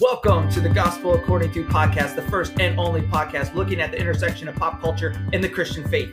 Welcome to the Gospel According to podcast, the first and only podcast looking at the intersection of pop culture and the Christian faith.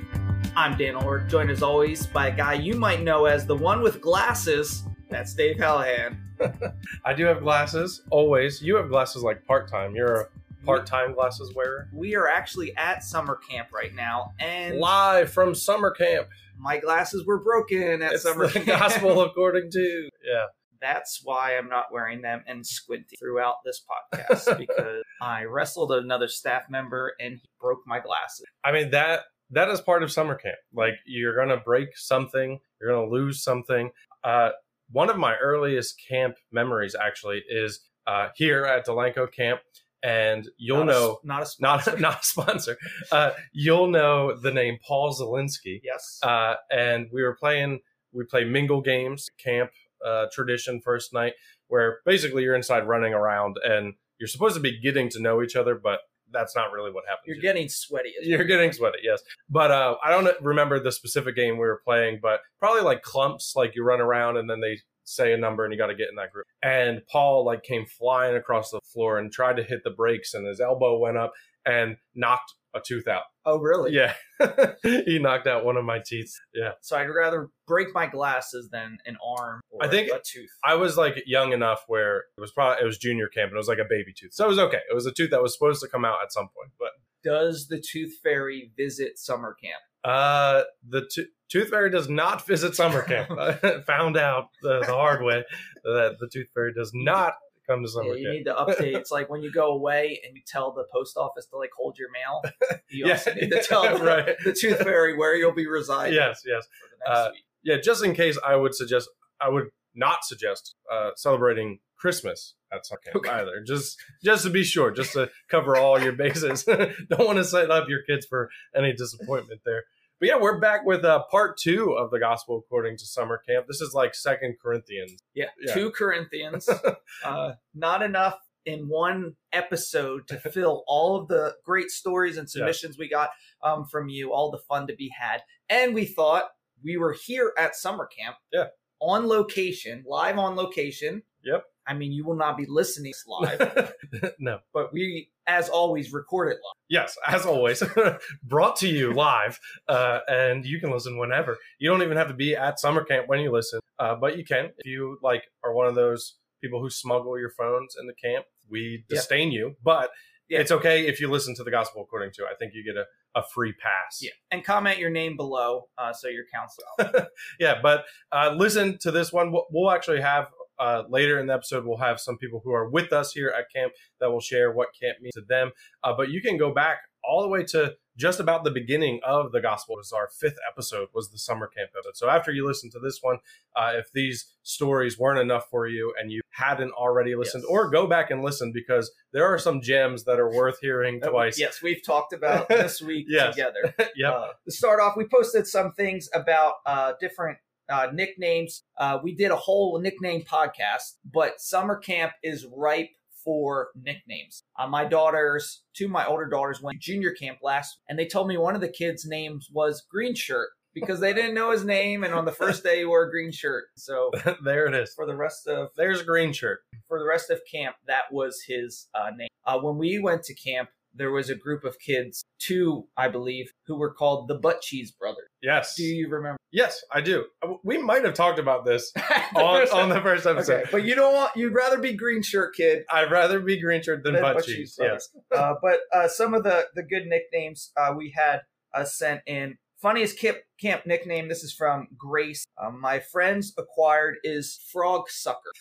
I'm Dan Orr, joined as always by a guy you might know as the one with glasses. That's Dave Hallahan. I do have glasses, always. You have glasses like part time. You're a part time glasses wearer. We are actually at summer camp right now, and Live from summer camp. my glasses were broken at It's summer the camp. gospel according to. Yeah. That's why I'm not wearing them and squinting throughout this podcast because I wrestled another staff member and he broke my glasses. I mean, that that is part of summer camp. Like, you're going to break something, you're going to lose something. Uh, one of my earliest camp memories, actually, is uh, here at Delanco Camp. And you'll Not a- know, not a not, sponsor. not a sponsor, uh, you'll know the name Paul Zielinski. yes. uh, and we were playing we play mingle games camp uh, tradition first night where basically you're inside running around and you're supposed to be getting to know each other but that's not really what happens You're getting sweaty. You're getting sweaty yes. But uh, i don't remember the specific game we were playing but probably like clumps like you run around and then they say a number and you got to get in that group. And paul like came flying across the floor and tried to hit the brakes and his elbow went up and knocked a tooth out Oh, really? yeah he knocked out one of my teeth yeah So I'd rather break my glasses than an arm or I think- a tooth. I was like young enough where it was probably it was junior camp and it was like a baby tooth, so it was okay. It was a tooth that was supposed to come out at some point, but Does the tooth fairy visit summer camp? uh, the to- tooth fairy does not visit summer camp. I found out the, the hard way that the tooth fairy does not come to Yeah, you camp. need to update. It's like when you go away and you tell the post office to like hold your mail. You also need to tell the, right. the tooth fairy where you'll be residing Yes, yes, for the next Uh, week. yeah. Just in case, I would suggest I would not suggest uh, celebrating Christmas at summer camp Okay. either. Just just to be sure, just to cover all your bases. Don't want to set up your kids for any disappointment there. But yeah, we're back with uh, part two of the gospel according to summer camp. This is like Second Corinthians. Yeah, yeah. two Corinthians. uh, not enough in one episode to fill all of the great stories and submissions we got um, from you, all the fun to be had. And we thought we were here at summer camp. Yeah. On location, live on location. Yep. I mean, you will not be listening live, no. but we, as always, record it live. Yes, as always, brought to you live, uh, and you can listen whenever. You don't even have to be at summer camp when you listen, uh, but you can if you like are one of those people who smuggle your phones in the camp. We Yeah. disdain you, but Yeah. it's okay if you listen to the gospel according to. I think you get a, a free pass. Yeah. And comment your name below uh, so your counsel. yeah, but uh, listen to this one. We'll, we'll actually have uh, later in the episode. We'll have some people who are with us here at camp that will share what camp means to them. Uh, but you can go back all the way to just about the beginning of the gospel. It was our fifth episode was the summer camp episode. So after you listen to this one, uh, if these stories weren't enough for you and you hadn't already listened, Yes. or go back and listen because there are some gems that are worth hearing twice. Yes, we've talked about this week Yes. together. yep. Uh, to start off, we posted some things about uh, different uh, nicknames. Uh, we did a whole nickname podcast, but summer camp is ripe for nicknames. Uh, my daughters, two of my older daughters, went to junior camp last, and they told me one of the kids' names was Green Shirt because they didn't know his name, and on the first day he wore a green shirt. So there it is. for the rest of There's a green shirt. for the rest of camp, that was his uh, name. Uh, when we went to camp, there was a group of kids, two, I believe, who were called the Butt Cheese Brothers. Yes. Do you remember? Yes, I do. Uh, We might have talked about this on, on the first episode. okay, but you don't want you'd rather be green shirt kid I'd rather be green shirt than than butt Butt cheese. Cheese Yes. Uh, but uh, some of the the good nicknames uh, we had uh, sent in. Funniest camp camp nickname. This is from Grace. Uh, my friends acquired is Frog Sucker.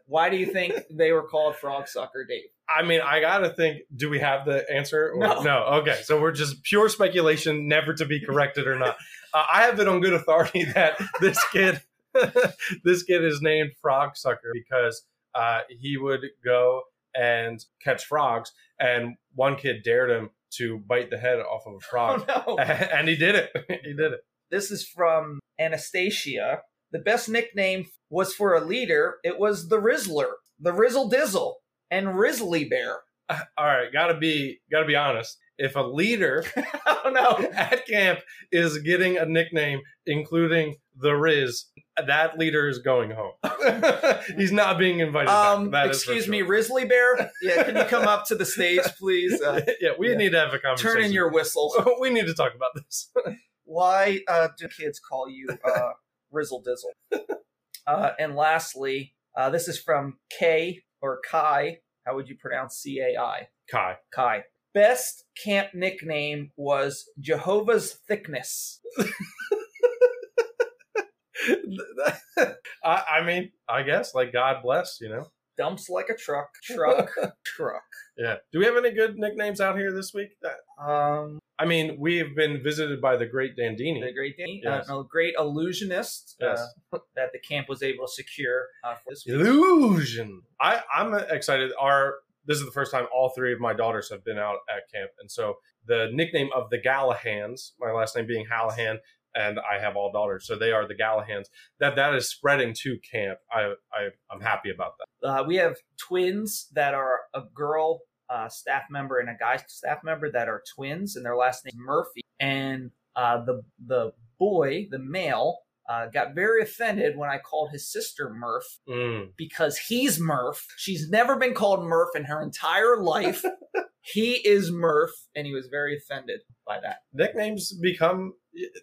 Why do you think they were called Frog Sucker, Dave? I mean, I gotta think. Do we have the answer? Or, No. Okay, so we're just pure speculation, never to be corrected or not. Uh, I have it on good authority that this kid, this kid is named Frog Sucker because uh, he would go and catch frogs, and one kid dared him to bite the head off of a frog, Oh no! and he did it. he did it. This is from Anastasia. The best nickname was for a leader. It was the Rizzler, the Rizzle Dizzle, and Rizzly Bear. All right, gotta be gotta be honest. If a leader oh no! at camp is getting a nickname, including the Riz, that leader is going home. He's not being invited Um, back. That is for excuse me, sure. Risley Bear. Yeah, can you come up to the stage, please? Uh, yeah, we yeah. need to have a conversation. turn in your whistle. we need to talk about this. Why uh, do kids call you uh, Rizzle Dizzle? Uh, and lastly, uh, this is from K or Kai. How would you pronounce C A I? Kai. Kai. Best camp nickname was Jehovah's Thickness. I, I mean, I guess like God bless, you know. Dumps like a truck, truck, truck. Yeah. Do we have any good nicknames out here this week? That, Um, I mean, we have been visited by the great Dandini. the great, Danny, Yes. uh, great illusionist Yes. uh, that the camp was able to secure uh, for this week. Illusion. I, I'm excited. Our this is the first time all three of my daughters have been out at camp, and so the nickname of the Galahans, my last name being Hallahan, and I have all daughters, so they are the Galahans. That that is spreading to camp. I, I I'm happy about that. Uh, we have twins that are a girl uh, staff member and a guy staff member that are twins, and their last name is Murphy. And uh, the the boy, the male, uh, got very offended when I called his sister Murph Mm. because he's Murph. She's never been called Murph in her entire life. he is Murph, and he was very offended by that. Nicknames become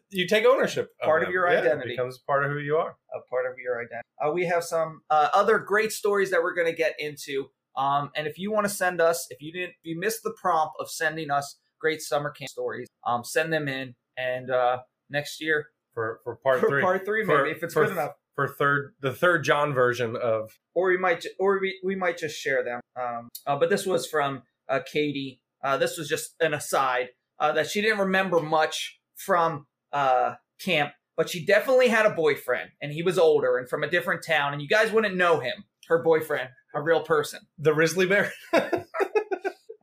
you take ownership. Part of them. your Yeah, it identity. becomes part of who you are. a part of your identity. Uh, we have some uh, other great stories that we're going to get into. Um, and if you want to send us, if you didn't, if you missed the prompt of sending us great summer camp stories, um, send them in. And uh, next year, For for part for three, part three, For- maybe if it's for- good enough, for third the third John version of or we might, or we, we might just share them. Um, uh, but this was from uh, Katie. Uh, this was just an aside uh, that she didn't remember much from uh, camp, but she definitely had a boyfriend, and he was older and from a different town, and you guys wouldn't know him, her boyfriend, a real person. the Risley Bear.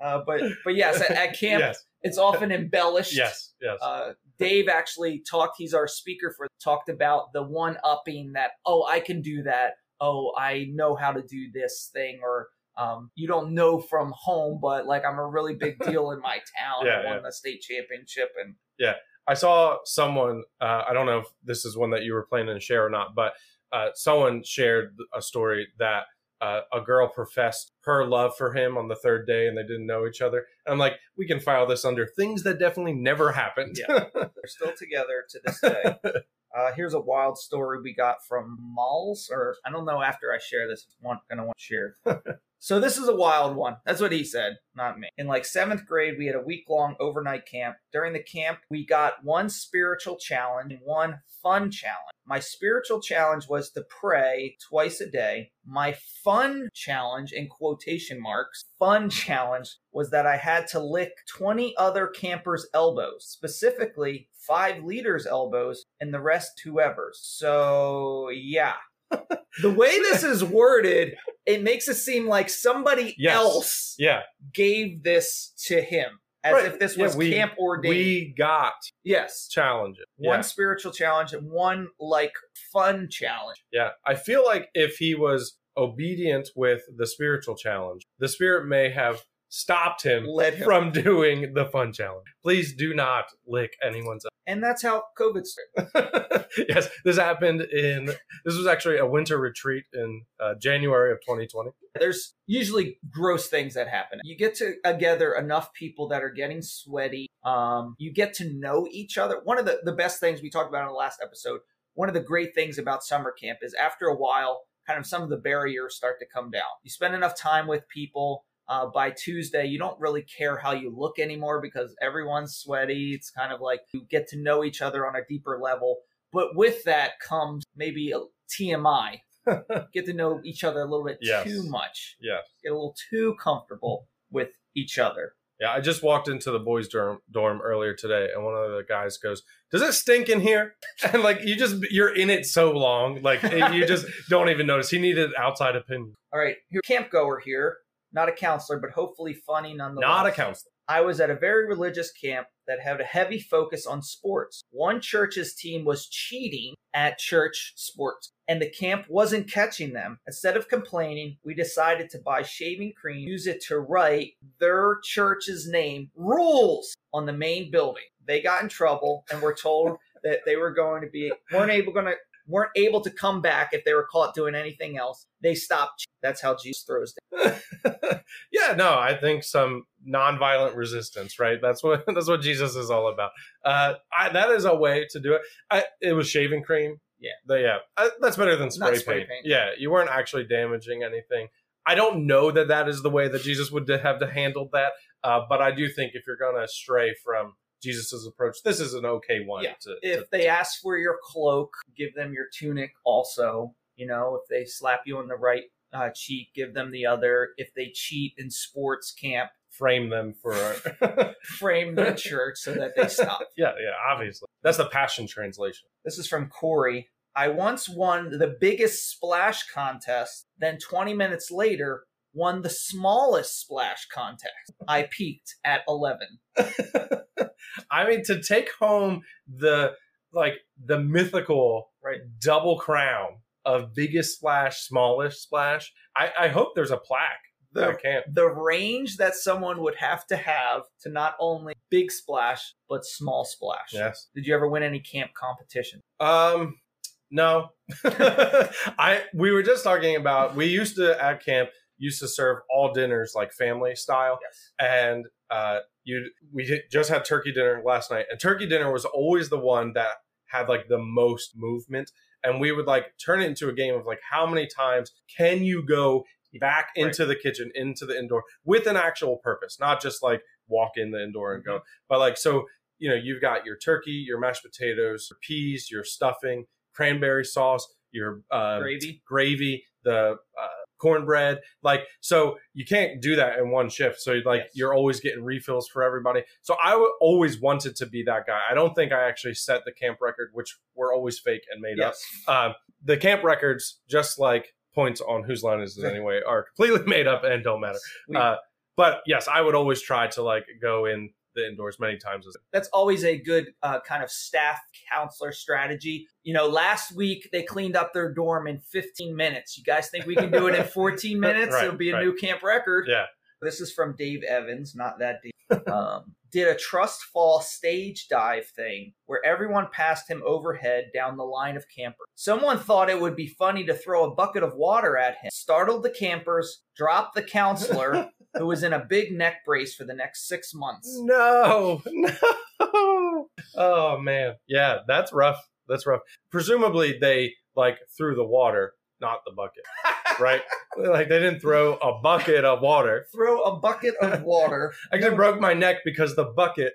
Uh, but but yes, at, at camp yes, it's often embellished. yes, yes. Uh, Dave actually talked. He's our speaker for talked about the one upping that. Oh, I can do that. Oh, I know how to do this thing. Or um, you don't know from home, but like I'm a really big deal in my town. Yeah, I won yeah. the state championship, and yeah, I saw someone. Uh, I don't know if this is one that you were planning to share or not, but uh, someone shared a story that uh, a girl professed her love for him on the third day, and they didn't know each other. And I'm like, we can file this under things that definitely never happened. Yeah. they're still together to this day. Uh, here's a wild story we got from Malls, or I don't know. After I share this, want gonna want to share. So this is a wild one. That's what he said, not me. In like seventh grade, we had a week long overnight camp. During the camp, we got one spiritual challenge and one fun challenge. My spiritual challenge was to pray twice a day. My fun challenge, in quotation marks, fun challenge was that I had to lick 20 other campers' elbows, specifically five leaders' elbows, and the rest whoever's. So, yeah. The way this is worded, it makes it seem like somebody Yes. else yeah, gave this to him, as Right. if this Yeah, was we- camp ordained. we got yes. challenges. One Yeah. spiritual challenge and one like fun challenge. Yeah, I feel like if he was obedient with the spiritual challenge, the spirit may have stopped him him. from doing the fun challenge. Please do not lick anyone's. And that's how COVID started. yes, this happened in. This was actually a winter retreat in uh, January of 2020. There's usually gross things that happen. You get together enough people that are getting sweaty. Um, you get to know each other. One of the, the best things we talked about in the last episode, one of the great things about summer camp is after a while, kind of some of the barriers start to come down. You spend enough time with people. Uh, by Tuesday, you don't really care how you look anymore because everyone's sweaty. It's kind of like you get to know each other on a deeper level. But with that comes maybe a TMI. get to know each other a little bit Yes. too much. Yeah. Get a little too comfortable with each other. Yeah, I just walked into the boys' dorm, dorm earlier today, and one of the guys goes, "Does it stink in here?" And like you just you're in it so long, like you just don't even notice. He needed outside opinion, All right, here, camp goer here, not a counselor, but hopefully funny nonetheless. not a counselor. I was at a very religious camp that had a heavy focus on sports. One church's team was cheating at church sports, and the camp wasn't catching them. Instead of complaining, we decided to buy shaving cream, use it to write their church's name, rules, on the main building. They got in trouble and were told that they were going to be weren't able going to weren't able to come back if they were caught doing anything else. They stopped. That's how Jesus throws down. yeah, no, I think some nonviolent resistance, right? That's what that's what Jesus is all about. Uh, I, that is a way to do it. I, it was shaving cream. Yeah. The, yeah, uh, that's better than spray, spray paint. paint. Yeah, you weren't actually damaging anything. I don't know that that is the way that Jesus would have to handle that, uh, but I do think if you're going to stray from Jesus's approach, this is an okay one. Yeah. To, If to- they ask for your cloak, give them your tunic also. You know, if they slap you on the right uh, cheek, give them the other. If they cheat in sports camp, frame them for, frame the church so that they stop. yeah, yeah, obviously that's the Passion Translation. This is from Corey. I once won the biggest splash contest, then 20 minutes later, won the smallest splash contest. I peaked at 11. I mean, to take home the like the mythical Right. double crown of biggest splash, smallest splash. I, I hope there's a plaque. The, the range that someone would have to have to not only big splash, but small splash. Yes. Did you ever win any camp competition? Um. No. I we were just talking about we used to at camp used to serve all dinners like family style. Yes. and uh, you we just had turkey dinner last night, and turkey dinner was always the one that had like the most movement, and we would like turn it into a game of like how many times can you go back Right. into the kitchen, into the indoor with an actual purpose, not just like walk in the indoor and go, but like so you know you've got your turkey, your mashed potatoes, your peas, your stuffing, cranberry sauce, your uh, Gravy? gravy, the uh, cornbread. Like, so you can't do that in one shift. So, like, Yes. you're always getting refills for everybody. So, I w- always wanted to be that guy. I don't think I actually set the camp record, which were always fake and made Yes. up. Um, the camp records, just like points on whose line is it anyway, are completely made up and don't matter. Uh, but yes, I would always try to like go in indoors many times that's always a good uh, kind of staff counselor strategy. You know, last week they cleaned up their dorm in 15 minutes. You guys think we can do it in 14 minutes? Right, It'll be a right. new camp record. yeah. This is from Dave Evans, not that deep. Um, did a trust fall stage dive thing where everyone passed him overhead down the line of campers. Someone thought it would be funny to throw a bucket of water at him, startled the campers, dropped the counselor, who was in a big neck brace for the next six months. No, no. Oh man, yeah, that's rough. That's rough. Presumably they like threw the water, not the bucket, right? like they didn't throw a bucket of water. Throw a bucket of water. I actually broke my neck because the bucket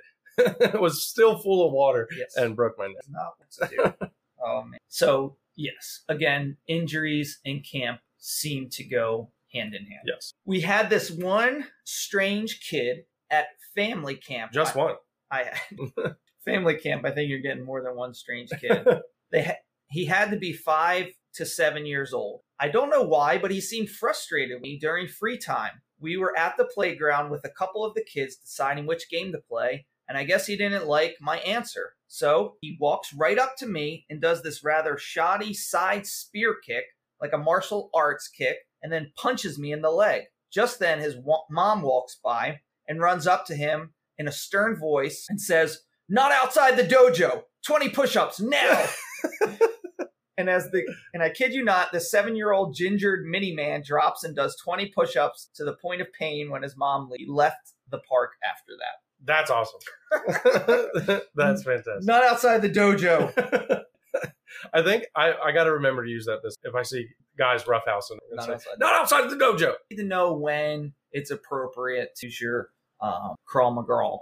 was still full of water Yes. and broke my neck. That's not what to do. oh man. So yes, again, injuries in camp seem to go hand in hand. Yes, We had this one strange kid at family camp. just I, one. I had family camp. I think you're getting more than one strange kid. they ha- he had to be five to seven years old. I don't know why, but he seemed frustrated with me during free time. We were at the playground with a couple of the kids deciding which game to play, and I guess he didn't like my answer. So he walks right up to me and does this rather shoddy side spear kick, like a martial arts kick, and then punches me in the leg. Just then, his wa- mom walks by and runs up to him in a stern voice and says, Not outside the dojo! 20 push ups now! and as the, and I kid you not, the seven year old gingered mini man drops and does 20 push ups to the point of pain when his mom le- left the park after that. That's awesome. That's fantastic. Not outside the dojo. I think I, I got to remember to use that this if I see guys roughhousing. Not say, outside. Not outside of the dojo. need to know when it's appropriate to use your um, crawl McGraw.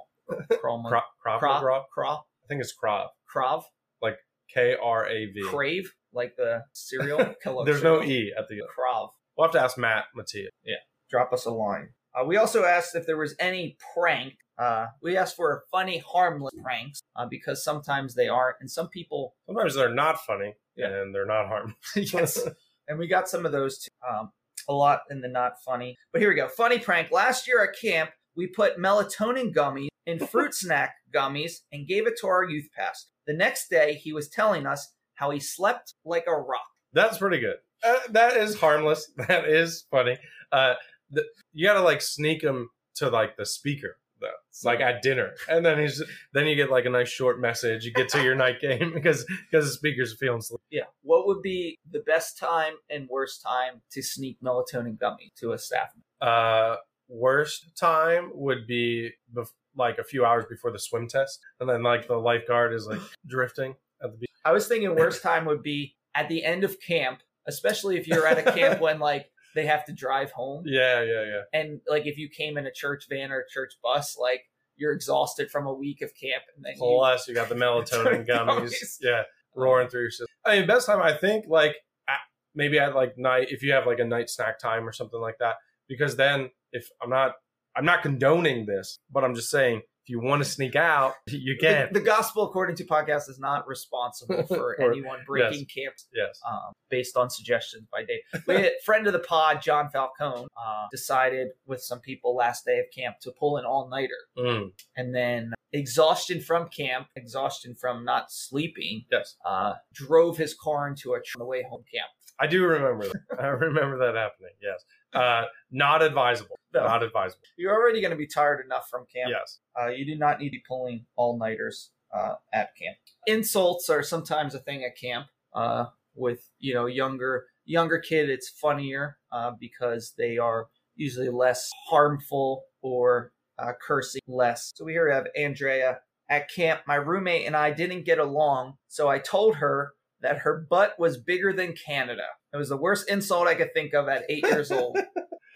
Crawl Cra- Krav Krav. McGraw? Krav. I think it's Krav. Krav. Like K R A V. Crave. Like the cereal. Kellogg There's no. E at the. Krav. We'll have to ask Matt Mattia. Yeah. Drop us a line. Uh, we also asked if there was any prank. Uh, we asked for funny, harmless pranks uh, because sometimes they aren't, and some people. Sometimes they're not funny Yeah. and they're not harmless. yes, and we got some of those too. Um, a lot in the not funny. But here we go. Funny prank. Last year at camp, we put melatonin gummies in fruit snack gummies and gave it to our youth pastor. The next day, he was telling us how he slept like a rock. That's pretty good. Uh, that is harmless. That is funny. Uh, the, you got to like sneak them to like the speaker though. It's like at dinner, and then he's then you get like a nice short message. You get to your night game because because the speakers are feeling sleepy. Yeah. What would be the best time and worst time to sneak melatonin gummy to a staff member? Uh, worst time would be bef- like a few hours before the swim test, and then like the lifeguard is like drifting at the beach. I was thinking worst time would be at the end of camp, especially if you're at a camp when like they have to drive home. Yeah, yeah, yeah. And like if you came in a church van or a church bus, like you're exhausted from a week of camp and then you, Plus, you got the melatonin gummies. Gummies. Yeah, roaring through your system. I mean, best time I think like at, maybe at like night if you have like a night snack time or something like that. Because then if I'm not I'm not condoning this, but I'm just saying if you want to sneak out, you the, can. the gospel according to podcast is not responsible for Or- anyone breaking camp yes. um, based on suggestions by Dave. We had a friend of the pod, John Falcone, uh, decided with some people last day of camp to pull an all nighter. Mm, And then exhaustion from camp, exhaustion from not sleeping, yes. uh, drove his car into a tree on the way home camp. I do remember that. I remember that happening. Yes. Uh, not advisable. No. Not advisable. You're already going to be tired enough from camp. Yes. Uh, you do not need to be pulling all nighters uh, at camp. Insults are sometimes a thing at camp. Uh, with you know younger younger kid, it's funnier uh, because they are usually less harmful or uh, cursing less. So we here have Andrea at camp. My roommate and I didn't get along, so I told her that her butt was bigger than Canada. It was the worst insult I could think of at eight years old.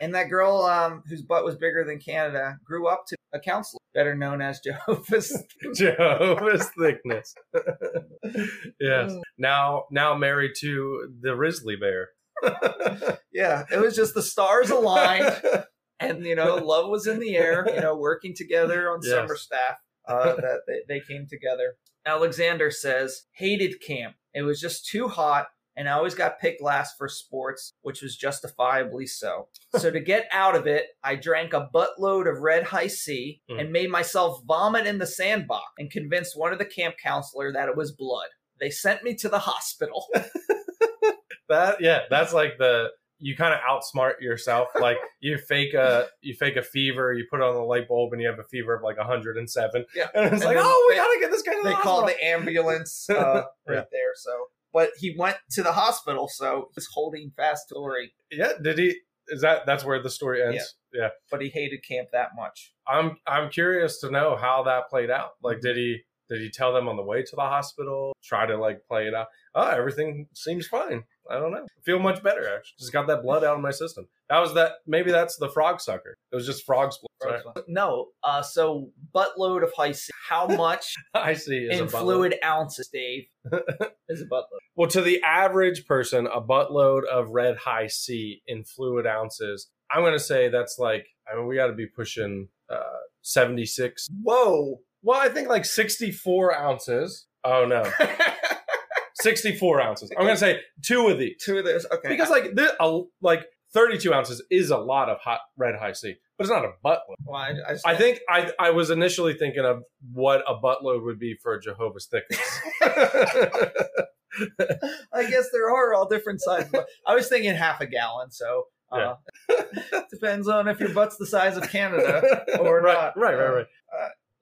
And that girl um, whose butt was bigger than Canada grew up to a counselor, better known as Jehovah's. Jehovah's thickness. yes. Now now married to the Risley bear. yeah, it was just the stars aligned, and you know, love was in the air. You know, working together on Yes. summer staff, uh, that they, they came together. Alexander says hated camp. It was just too hot. And I always got picked last for sports, which was justifiably so. So to get out of it, I drank a buttload of red Hi-C Mm. and made myself vomit in the sandbox and convinced one of the camp counselor that it was blood. They sent me to the hospital. That yeah, that's like the you kind of outsmart yourself. Like you fake a you fake a fever, you put on the light bulb, and you have a fever of like 107. Yeah. and it's And like, oh, we they- gotta get this guy to the they call the ambulance uh, right Yeah. there. So, but he went to the hospital, so he's holding fast to Tori. Yeah, did he? Is that that's where the story ends? Yeah. But he hated camp that much. I'm I'm curious to know how that played out. Like, did he did he tell them on the way to the hospital? Try to like play it out. Oh, everything seems fine. I don't know. I feel much better actually. Just got that blood out of my system. That was that. Maybe that's the frog sucker. It was just frog split. Sorry. No, uh, so buttload of Hi-C. How much I see. is a in fluid ounces, Dave, is a buttload? Well, to the average person, a buttload of red Hi-C in fluid ounces, I'm going to say that's like, I mean, we got to be pushing uh, 76. Whoa! Well, I think like 64 ounces. Oh, no. 64 ounces. I'm going to say two of these. Two of those. Okay. Because like, this, a, like 32 ounces is a lot of hot red Hi-C, but it's not a buttload. well, I, I, I think I, I was initially thinking of what a buttload would be for a Jehovah's thickness. I guess there are all different sizes. But I was thinking half a gallon. So. Uh, depends on if your butt's the size of Canada or right, not. Right, right, right.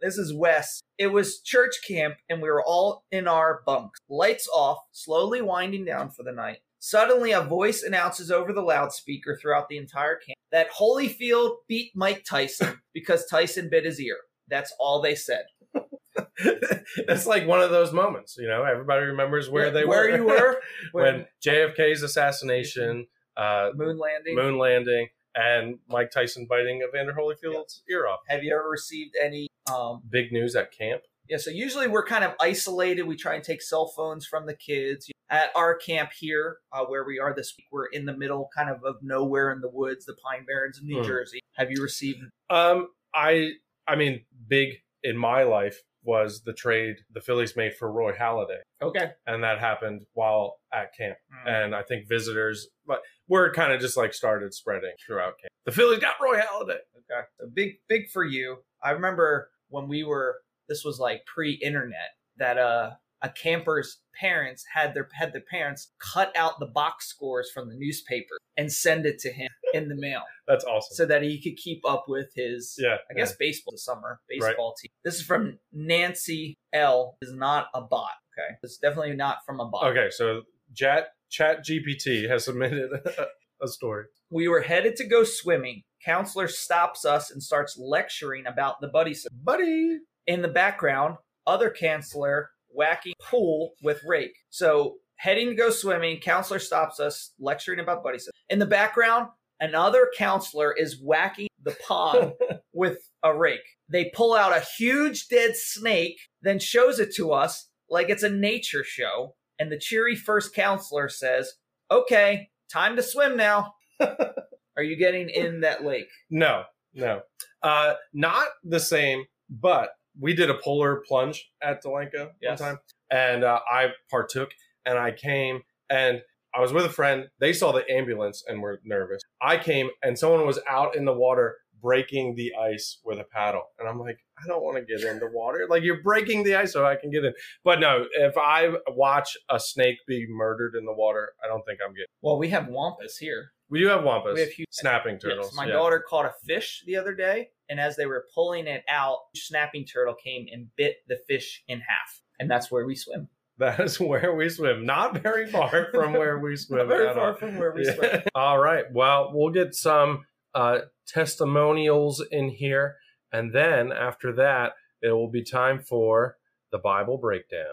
This is Wes. It was church camp, and we were all in our bunks. Lights off, slowly winding down for the night. Suddenly, a voice announces over the loudspeaker throughout the entire camp that Holyfield beat Mike Tyson because Tyson bit his ear. That's all they said. it's like one of those moments, you know. Everybody remembers where they where were, you were when JFK's assassination, uh, moon landing. moon landing, and Mike Tyson biting Evander Holyfield's ear off. Have you ever received any? Um, Big news at camp. yeah, so usually we're kind of isolated. We try and take cell phones from the kids. At our camp here, uh, where we are this week, we're in the middle, kind of of nowhere in the woods, the Pine Barrens of New Hmm. Jersey. Have you received? Um, I, I mean, big in my life was the trade the Phillies made for Roy Halladay, Okay. and that happened while at camp. Hmm. And I think visitors, but word kind of just like started spreading throughout camp. The Phillies got Roy Halladay. Okay. So big, big for you. I remember when we were, this was like pre internet, that uh, a camper's parents had their had their parents cut out the box scores from the newspaper and send it to him in the mail That's awesome. so that he could keep up with his yeah, I guess baseball this summer, baseball team. This is from Nancy L. Is not a bot. Okay, it's definitely not from a bot. Okay, so Chat Chat GPT has submitted a story. We were headed to go swimming. Counselor stops us and starts lecturing about the buddy system. Buddy. In the background, other counselor whacking pool with rake. So heading to go swimming, counselor stops us lecturing about buddy system. In the background, another counselor is whacking the pond with a rake. They pull out a huge dead snake, then shows it to us like it's a nature show. And the cheery first counselor says, Okay, time to swim now. Are you getting in that lake? No, no. Uh, not the same, but we did a polar plunge at Delanco Yes. one time, and uh, I partook, and I came, and I was with a friend. They saw the ambulance and were nervous. I came, and someone was out in the water breaking the ice with a paddle, and I'm like, I don't want to get in the water. Like you're breaking the ice so I can get in. But no, if I watch a snake be murdered in the water, I don't think I'm getting. Well, we have wampus here. We do have wampus. We have huge- snapping turtles. Yes, my yeah. daughter caught a fish the other day, and as they were pulling it out, a snapping turtle came and bit the fish in half. And that's where we swim. That is where we swim. Not very far from where we swim. Not very far all. from where we Yeah. swim. all right. Well, we'll get some uh, testimonials in here. And then after that, it will be time for the Bible breakdown.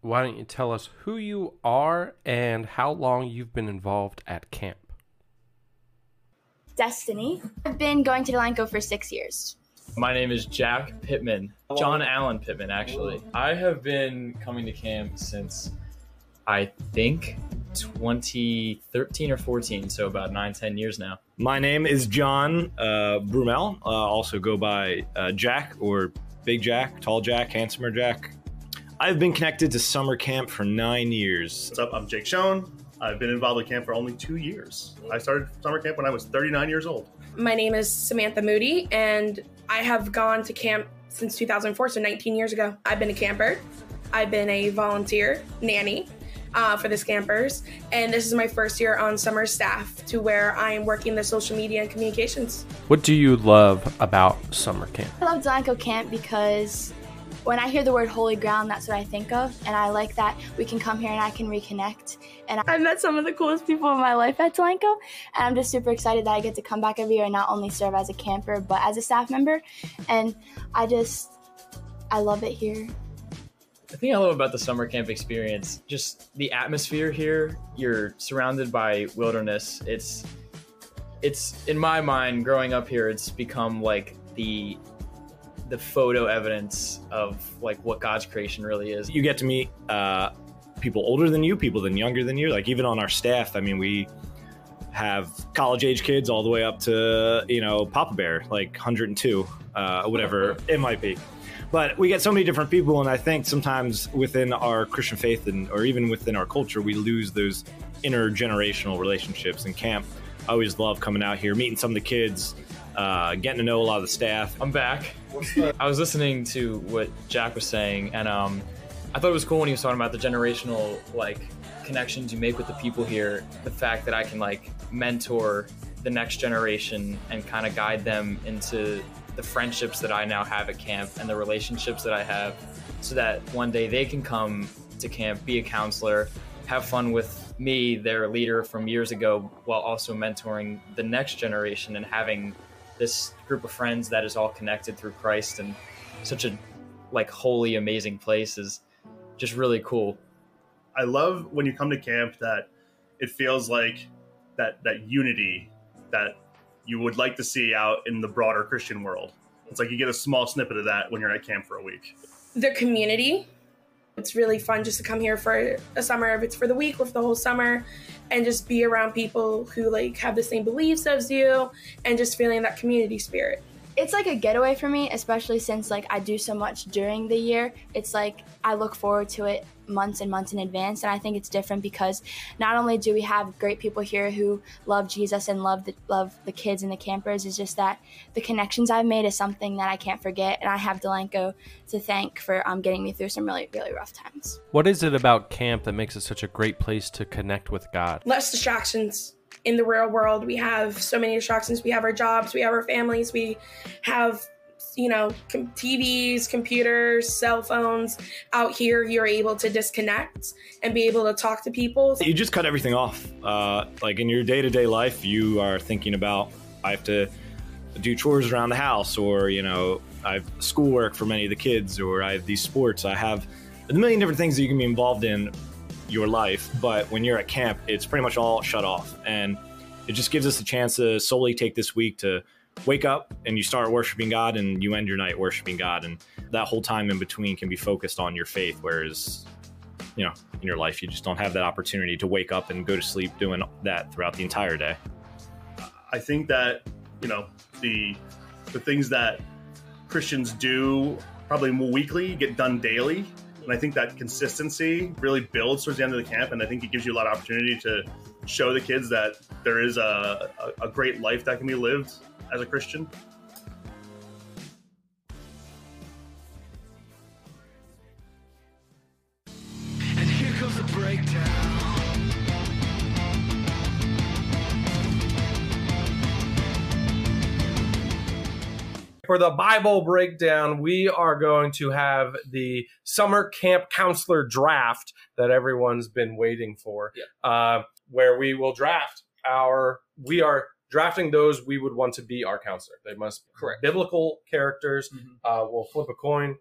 Why don't you tell us who you are and how long you've been involved at camp? Destiny. I've been going to Delanco for six years. My name is Jack Pittman. John Allen Pittman, actually. I have been coming to camp since I think 2013 or 14, so about nine, 10 years now. My name is John uh, Brumel. Uh, also go by uh, Jack or Big Jack, Tall Jack, Handsomer Jack. I've been connected to summer camp for nine years. What's up? I'm Jake Schoen. I've been involved with camp for only two years. I started summer camp when I was 39 years old. My name is Samantha Moody, and I have gone to camp since 2004, so 19 years ago. I've been a camper, I've been a volunteer nanny uh, for the campers, and this is my first year on summer staff to where I am working the social media and communications. What do you love about summer camp? I love Delanco Camp because when I hear the word holy ground, that's what I think of. And I like that we can come here and I can reconnect. And I've met some of the coolest people in my life at Delanco. And I'm just super excited that I get to come back every year and not only serve as a camper, but as a staff member. And I just, I love it here. The thing I love about the summer camp experience, just the atmosphere here. You're surrounded by wilderness. It's, it's in my mind, growing up here, it's become like the, the photo evidence of like what God's creation really is. You get to meet uh, people older than you, people than younger than you. Like even on our staff, I mean, we have college age kids all the way up to you know Papa Bear, like 102, uh, whatever it might be. But we get so many different people, and I think sometimes within our Christian faith and or even within our culture, we lose those intergenerational relationships. In camp, I always love coming out here, meeting some of the kids, uh, getting to know a lot of the staff. I'm back. I was listening to what Jack was saying, and um, I thought it was cool when he was talking about the generational like connections you make with the people here. The fact that I can like mentor the next generation and kind of guide them into the friendships that I now have at camp and the relationships that I have, so that one day they can come to camp, be a counselor, have fun with me, their leader from years ago, while also mentoring the next generation and having this group of friends that is all connected through Christ and such a like holy amazing place is just really cool. I love when you come to camp that it feels like that that unity that you would like to see out in the broader Christian world. It's like you get a small snippet of that when you're at camp for a week. the community. It's really fun just to come here for a summer, if it's for the week or for the whole summer, and just be around people who like have the same beliefs as you, and just feeling that community spirit. It's like a getaway for me, especially since like I do so much during the year. It's like I look forward to it months and months in advance, and I think it's different because not only do we have great people here who love Jesus and love the love the kids and the campers, it's just that the connections I've made is something that I can't forget, and I have Delanco to thank for um, getting me through some really really rough times. What is it about camp that makes it such a great place to connect with God? Less distractions in the real world. We have so many distractions. We have our jobs, we have our families, we have you know com- TVs, computers, cell phones. Out here, you're able to disconnect and be able to talk to people. You just cut everything off. Uh, like in your day to day life, you are thinking about I have to do chores around the house, or you know, I have schoolwork for many of the kids, or I have these sports. I have a million different things that you can be involved in your life. But when you're at camp, it's pretty much all shut off. And it just gives us a chance to solely take this week to wake up and you start worshiping God and you end your night worshiping God. And that whole time in between can be focused on your faith. Whereas, you know, in your life, you just don't have that opportunity to wake up and go to sleep doing that throughout the entire day. I think that, you know, the the things that Christians do probably weekly get done daily and I think that consistency really builds towards the end of the camp. And I think it gives you a lot of opportunity to show the kids that there is a, a, a great life that can be lived as a Christian. For the Bible breakdown, we are going to have the summer camp counselor draft that everyone's been waiting for, uh, where we will draft our. We are drafting those we would want to be our counselor. They must be Correct. biblical characters. Mhm. Uh, we'll flip a coin.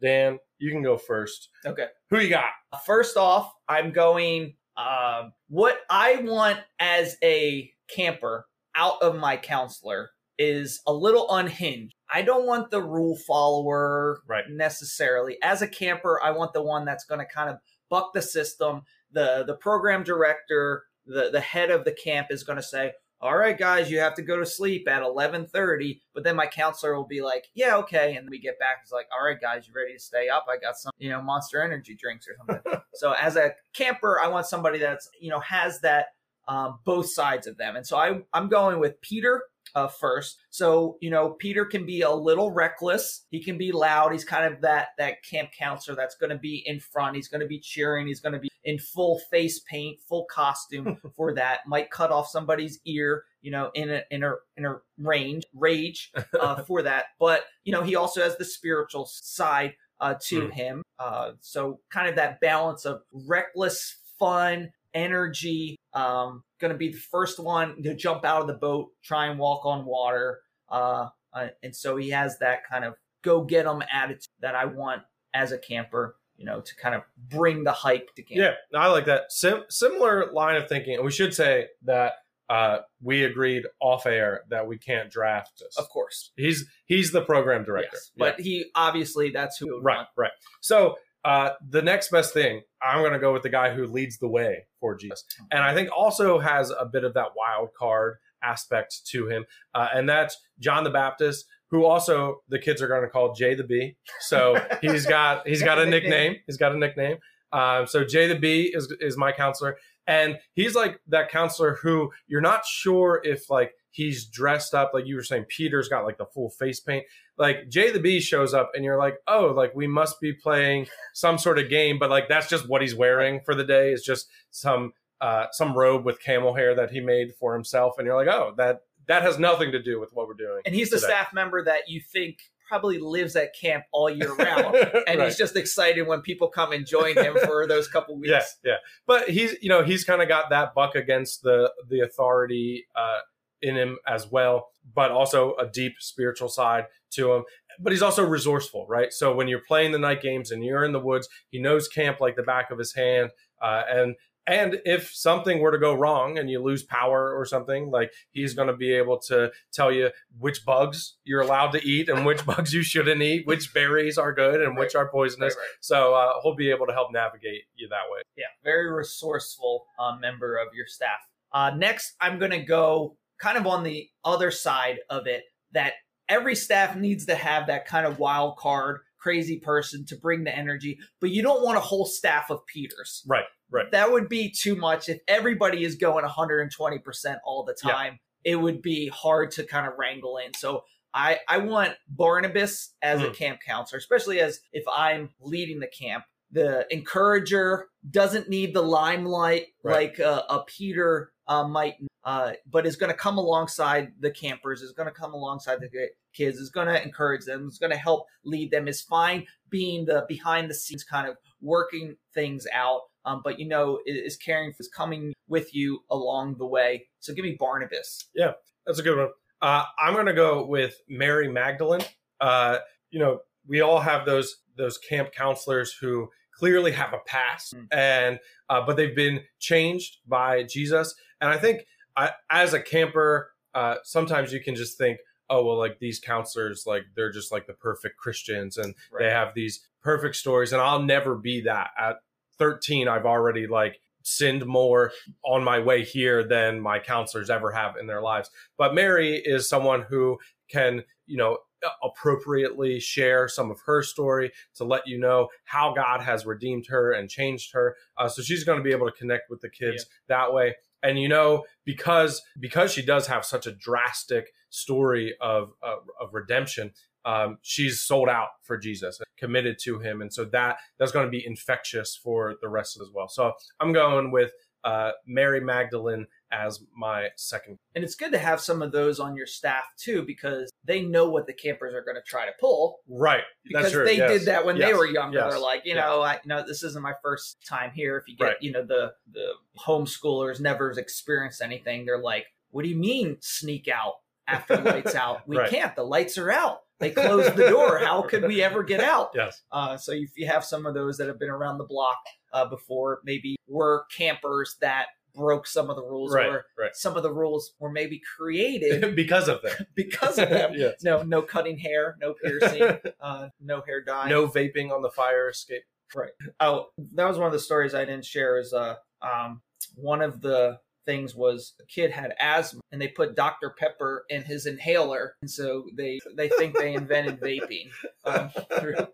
Dan, you can go first. Okay. Who you got? First off, I'm going um, what I want as a camper out of my counselor is a little unhinged. I don't want the rule follower Right. necessarily. As a camper, I want the one that's going to kind of buck the system. The the program director, the the head of the camp is going to say, "All right, guys, you have to go to sleep at 11:30." But then my counselor will be like, "Yeah, okay." And we get back, it's like, "All right, guys, you ready to stay up? I got some, you know, Monster Energy drinks or something." so as a camper, I want somebody that's you know has that um, both sides of them, and so I I'm going with Peter uh, first. So you know, Peter can be a little reckless. He can be loud. He's kind of that that camp counselor that's going to be in front. He's going to be cheering. He's going to be in full face paint, full costume for that. Might cut off somebody's ear, you know, in a in a in a range rage uh, for that. But you know, he also has the spiritual side uh, to Mm. him. Uh, so kind of that balance of reckless fun, energy. Um, going to be the first one to jump out of the boat, try and walk on water. Uh, uh, and so he has that kind of go get 'em attitude that I want as a camper. You know, to kind of bring the hype to camp. Yeah, I like that. Sim- similar line of thinking. And we should say that uh, we agreed off air that we can't draft this. Of course. He's he's the program director. Yes. But he obviously that's who. Yeah. right, right. So uh, the next best thing, I'm going to go with the guy who leads the way for Jesus, and I think also has a bit of that wild card aspect to him, uh, and that's John the Baptist. Who also the kids are going to call Jay the Bee. So he's got he's got a nickname. He's got a nickname. Um, so Jay the Bee is is my counselor, and he's like that counselor who you're not sure if like he's dressed up like you were saying. Peter's got like the full face paint. Like Jay the Bee shows up, and you're like, oh, like we must be playing some sort of game, but like that's just what he's wearing for the day. It's just some uh, some robe with camel hair that he made for himself, and you're like, oh, that that has nothing to do with what we're doing. And he's the today. staff member that you think probably lives at camp all year round. And Right. he's just excited when people come and join him for those couple weeks. Yeah, yeah. But he's you know he's kind of got that buck against the the authority uh, in him as well, but also a deep spiritual side to him. But he's also resourceful, right? So when you're playing the night games and you're in the woods, he knows camp like the back of his hand, uh, and and if something were to go wrong and you lose power or something, like he's going to be able to tell you which bugs you're allowed to eat and which bugs you shouldn't eat, which berries are good and which are poisonous. Right, right. So uh, he'll be able to help navigate you that way. Yeah, very resourceful uh, member of your staff. Uh, next, I'm going to go kind of on the other side of it that every staff needs to have that kind of wild card, crazy person to bring the energy, but you don't want a whole staff of Peters. Right, right. That would be too much. If everybody is going 120% all the Yeah. time, it would be hard to kind of wrangle in. So I, I want Barnabas as a Mm. camp counselor, especially as if I'm leading the camp. The encourager doesn't need the limelight Right. like a, a Peter uh, might, uh, but is going to come alongside the campers, is going to come alongside the kids, is going to encourage them, is going to help lead them, is fine being the behind the scenes kind of working things out. Um, but you know, is caring for is coming with you along the way. So give me Barnabas. Yeah, that's a good one. Uh, I'm going to go with Mary Magdalene. Uh, you know, we all have those those camp counselors who clearly have a past, Mm. and uh, but they've been changed by Jesus. And I think I, as a camper, uh, sometimes you can just think, oh well, like these counselors, like they're just like the perfect Christians, and they have these perfect stories. And I'll never be that. At 13, I've already like sinned more on my way here than my counselors ever have in their lives. But Mary is someone who can, you know, appropriately share some of her story to let you know how God has redeemed her and changed her. Uh, so she's going to be able to connect with the kids that way. And you know, because because she does have such a drastic story of of, of redemption, um, she's sold out for Jesus, committed to Him, and so that that's going to be infectious for the rest as well. So I'm going with uh, Mary Magdalene as my second. And it's good to have some of those on your staff too, because they know what the campers are going to try to pull. Right, Because they yes. did that when they were younger. Yes. They're like, you know, I, you know, this isn't my first time here. If you get, Right. you know, the the homeschoolers never experienced anything, they're like, what do you mean sneak out after lights out? We Right. can't. The lights are out. They closed the door. How could we ever get out? Yes. Uh, so if you have some of those that have been around the block uh, before, maybe were campers that broke some of the rules, Right, or right. some of the rules were maybe created because of them. because of them. Yes. No, no cutting hair, no piercing, uh, no hair dye. No vaping on the fire escape. Right. Oh, that was one of the stories I didn't share. Is uh, um, one of the things was a kid had asthma and they put Dr Pepper in his inhaler, and so they they think they invented vaping um,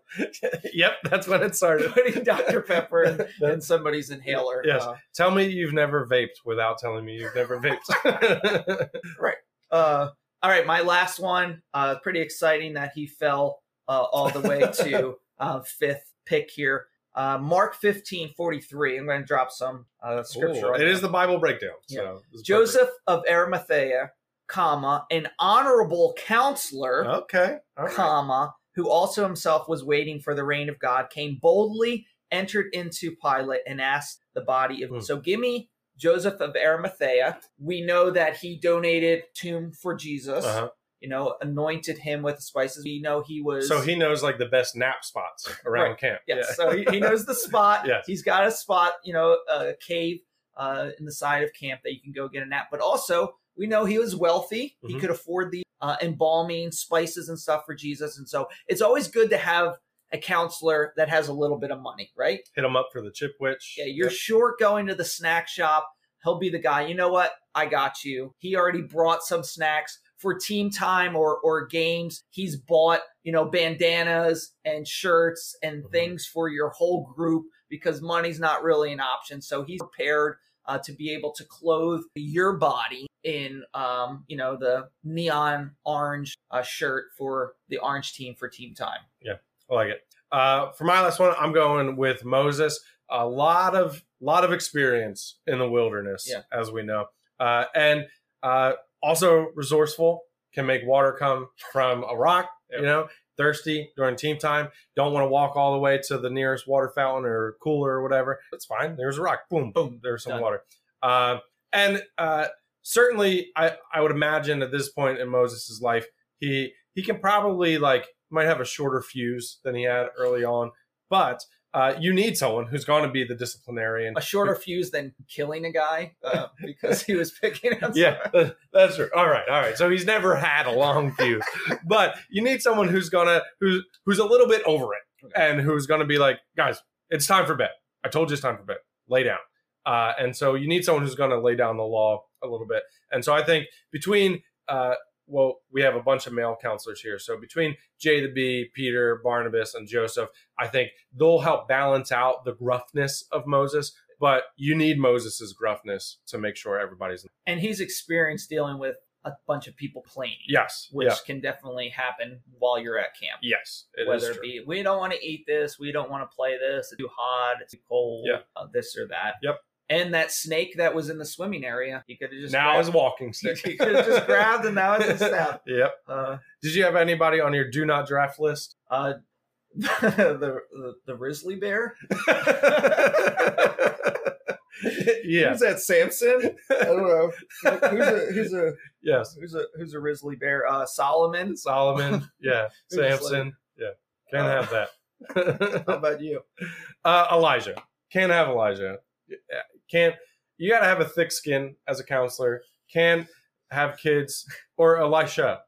yep, that's when it started. putting Dr Pepper in, in somebody's inhaler. Yes. Uh, Tell me you've never vaped without telling me you've never vaped. Right. Uh, all right, my last one. Uh, pretty exciting that he fell uh, all the way to uh, fifth pick here. Uh, Mark fifteen forty three. I'm going to drop some uh, scripture. Ooh, on it there. there. is the Bible breakdown. So is Joseph of Arimathea, comma, an honorable counselor. Okay. Right. comma, who also himself was waiting for the reign of God, came boldly, entered into Pilate, and asked the body of. Hmm. So give me Joseph of Arimathea. We know that he donated tomb for Jesus. Uh-huh. You know, anointed him with spices. We know he was. So he knows like the best nap spots around Right. camp. Yes. Yeah. So he, he knows the spot. Yes. He's got a spot, you know, a cave uh, in the side of camp that you can go get a nap. But also, we know he was wealthy. He Mhm. could afford the uh, embalming spices and stuff for Jesus. And so it's always good to have a counselor that has a little bit of money, right? Hit him up for the Chipwich. Yeah, you're Yep. short going to the snack shop. He'll be the guy. You know what? I got you. He already brought some snacks for team time or or games. He's bought, you know, bandanas and shirts and Mhm. things for your whole group because money's not really an option. So he's prepared uh, to be able to clothe your body in, um, you know, the neon orange uh, shirt for the orange team for team time. Yeah, I like it. Uh, for my last one, I'm going with Moses. A lot of lot of experience in the wilderness, Yeah. as we know, uh, and uh, also resourceful. Can make water come from a rock. Yep. You know, thirsty during team time. Don't want to walk all the way to the nearest water fountain or cooler or whatever. That's fine. There's a rock. Boom, boom. There's some Done. water. Uh, and uh, certainly, I I would imagine at this point in Moses' life, he he can probably like might have a shorter fuse than he had early on, but uh, you need someone who's going to be the disciplinarian. A shorter fuse than killing a guy uh, because he was picking on Yeah, that's true. All right, all right. So he's never had a long fuse, but you need someone who's gonna who's who's a little bit over it and who's gonna be like, guys, it's time for bed. I told you it's time for bed. Lay down. Uh, and so you need someone who's gonna lay down the law a little bit. And so I think between uh, well, we have a bunch of male counselors here. So between Jay the B, Peter, Barnabas, and Joseph, I think they'll help balance out the gruffness of Moses. But you need Moses's gruffness to make sure everybody's And he's experienced dealing with a bunch of people complaining. yes, Which yeah, can definitely happen while you're at camp. yes, it Whether it be we don't want to eat this, we don't want to play this, it's too hot, it's too cold, Yeah. uh, this or that. Yep. And that snake that was in the swimming area, he could have just now grabbed, is walking he, stick. could have just grabbed and now it's a staff. Yep. Uh, Did you have anybody on your do not draft list? uh, the, the the Risley bear. yeah. Who's that? Samson? I don't know. Who's a who's a Yes. who's a who's a Risley bear? Uh, Solomon. Solomon. Yeah. Who's like- Samson. Yeah. Can't Uh, have that. How about you? uh, Elijah. Can't have Elijah. Yeah, Can't. You got to have a thick skin as a counselor. Can have kids or Elisha.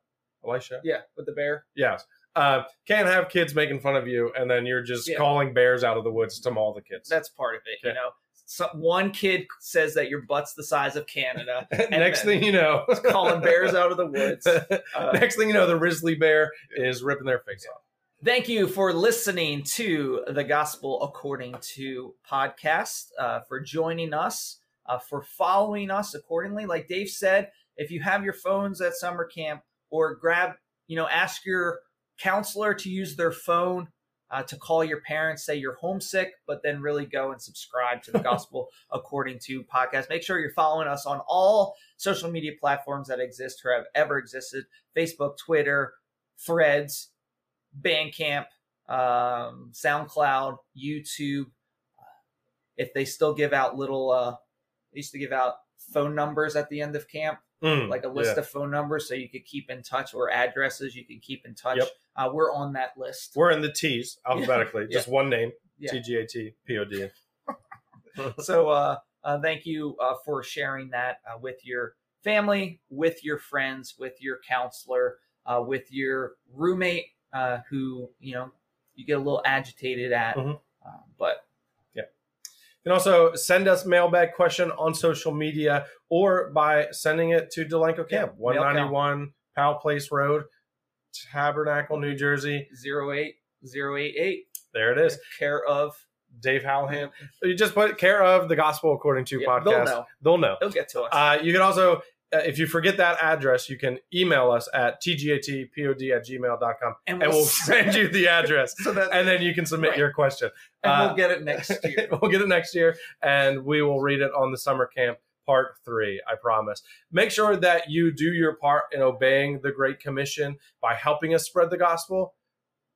Elisha. Yeah, with the bear. Yes. Uh, can't have kids making fun of you, and then you're just Yeah. calling bears out of the woods to maul the kids. That's part of it. You know, so, one kid says that your butt's the size of Canada. Next thing you know, calling bears out of the woods. Uh, Next thing you know, the Risley bear is ripping their face off. Thank you for listening to the Gospel According to podcast, uh, for joining us, uh, for following us accordingly. Like Dave said, if you have your phones at summer camp or grab, you know, ask your counselor to use their phone uh, to call your parents, say you're homesick, but then really go and subscribe to the Gospel According to podcast. Make sure you're following us on all social media platforms that exist or have ever existed Facebook, Twitter, Threads, Bandcamp, um, SoundCloud, YouTube. If they still give out little, uh, they used to give out phone numbers at the end of camp, Mm, like a list yeah. of phone numbers, so you could keep in touch or addresses you can keep in touch. Yep. Uh, we're on that list. We're in the T's alphabetically, Yeah. just one name Yeah. T G A T P O D. so uh, uh, thank you uh, for sharing that uh, with your family, with your friends, with your counselor, uh, with your roommate, uh, who you know you get a little agitated at, Mhm. uh, but yeah, You can also send us mailbag question on social media or by sending it to Delanco Camp, Yeah, 191 Powell Place Road, Tabernacle, New Jersey. zero eight zero eight eight There it is. care of Dave Howland. You just put care of the Gospel According to Yeah, podcast. they'll know. They'll know. they'll get to us. Uh, you can also, if you forget that address, you can email us at tgatpod at gmail.com and we'll send you the address. so that And then you can submit Right. your question. and uh, we'll get it next year. we'll get it next year and we will read it on the summer camp part three i promise make sure that you do your part in obeying the great commission by helping us spread the gospel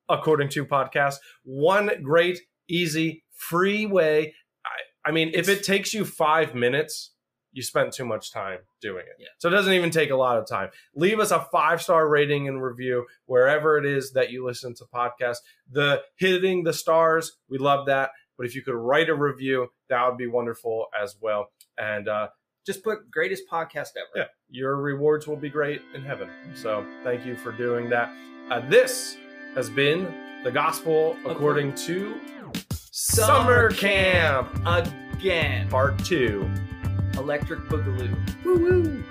according to podcast one great easy free way i, I mean if it takes you five minutes you spent too much time doing it. Yeah. so it doesn't even take a lot of time. Leave us a five star rating and review wherever it is that you listen to podcasts. The hitting the stars we love that. But if you could write a review that would be wonderful as well. And uh Just put greatest podcast ever. yeah your rewards will be great in heaven. So thank you for doing that. Uh, this has been the gospel according to summer camp. Again, part two Electric Boogaloo. Woo-woo.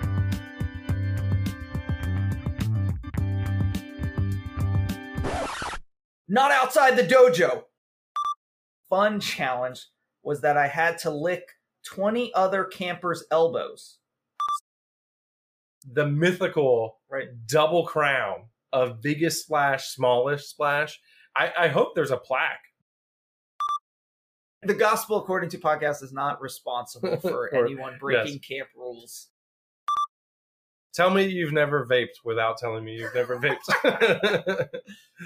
Not outside the dojo. Fun challenge was that I had to lick 20 other campers' elbows. the mythical Right. double crown of biggest splash smallest splash i, I hope there's a plaque The Gospel According to Podcast is not responsible for Or- anyone breaking camp rules. tell me you've never vaped without telling me you've never vaped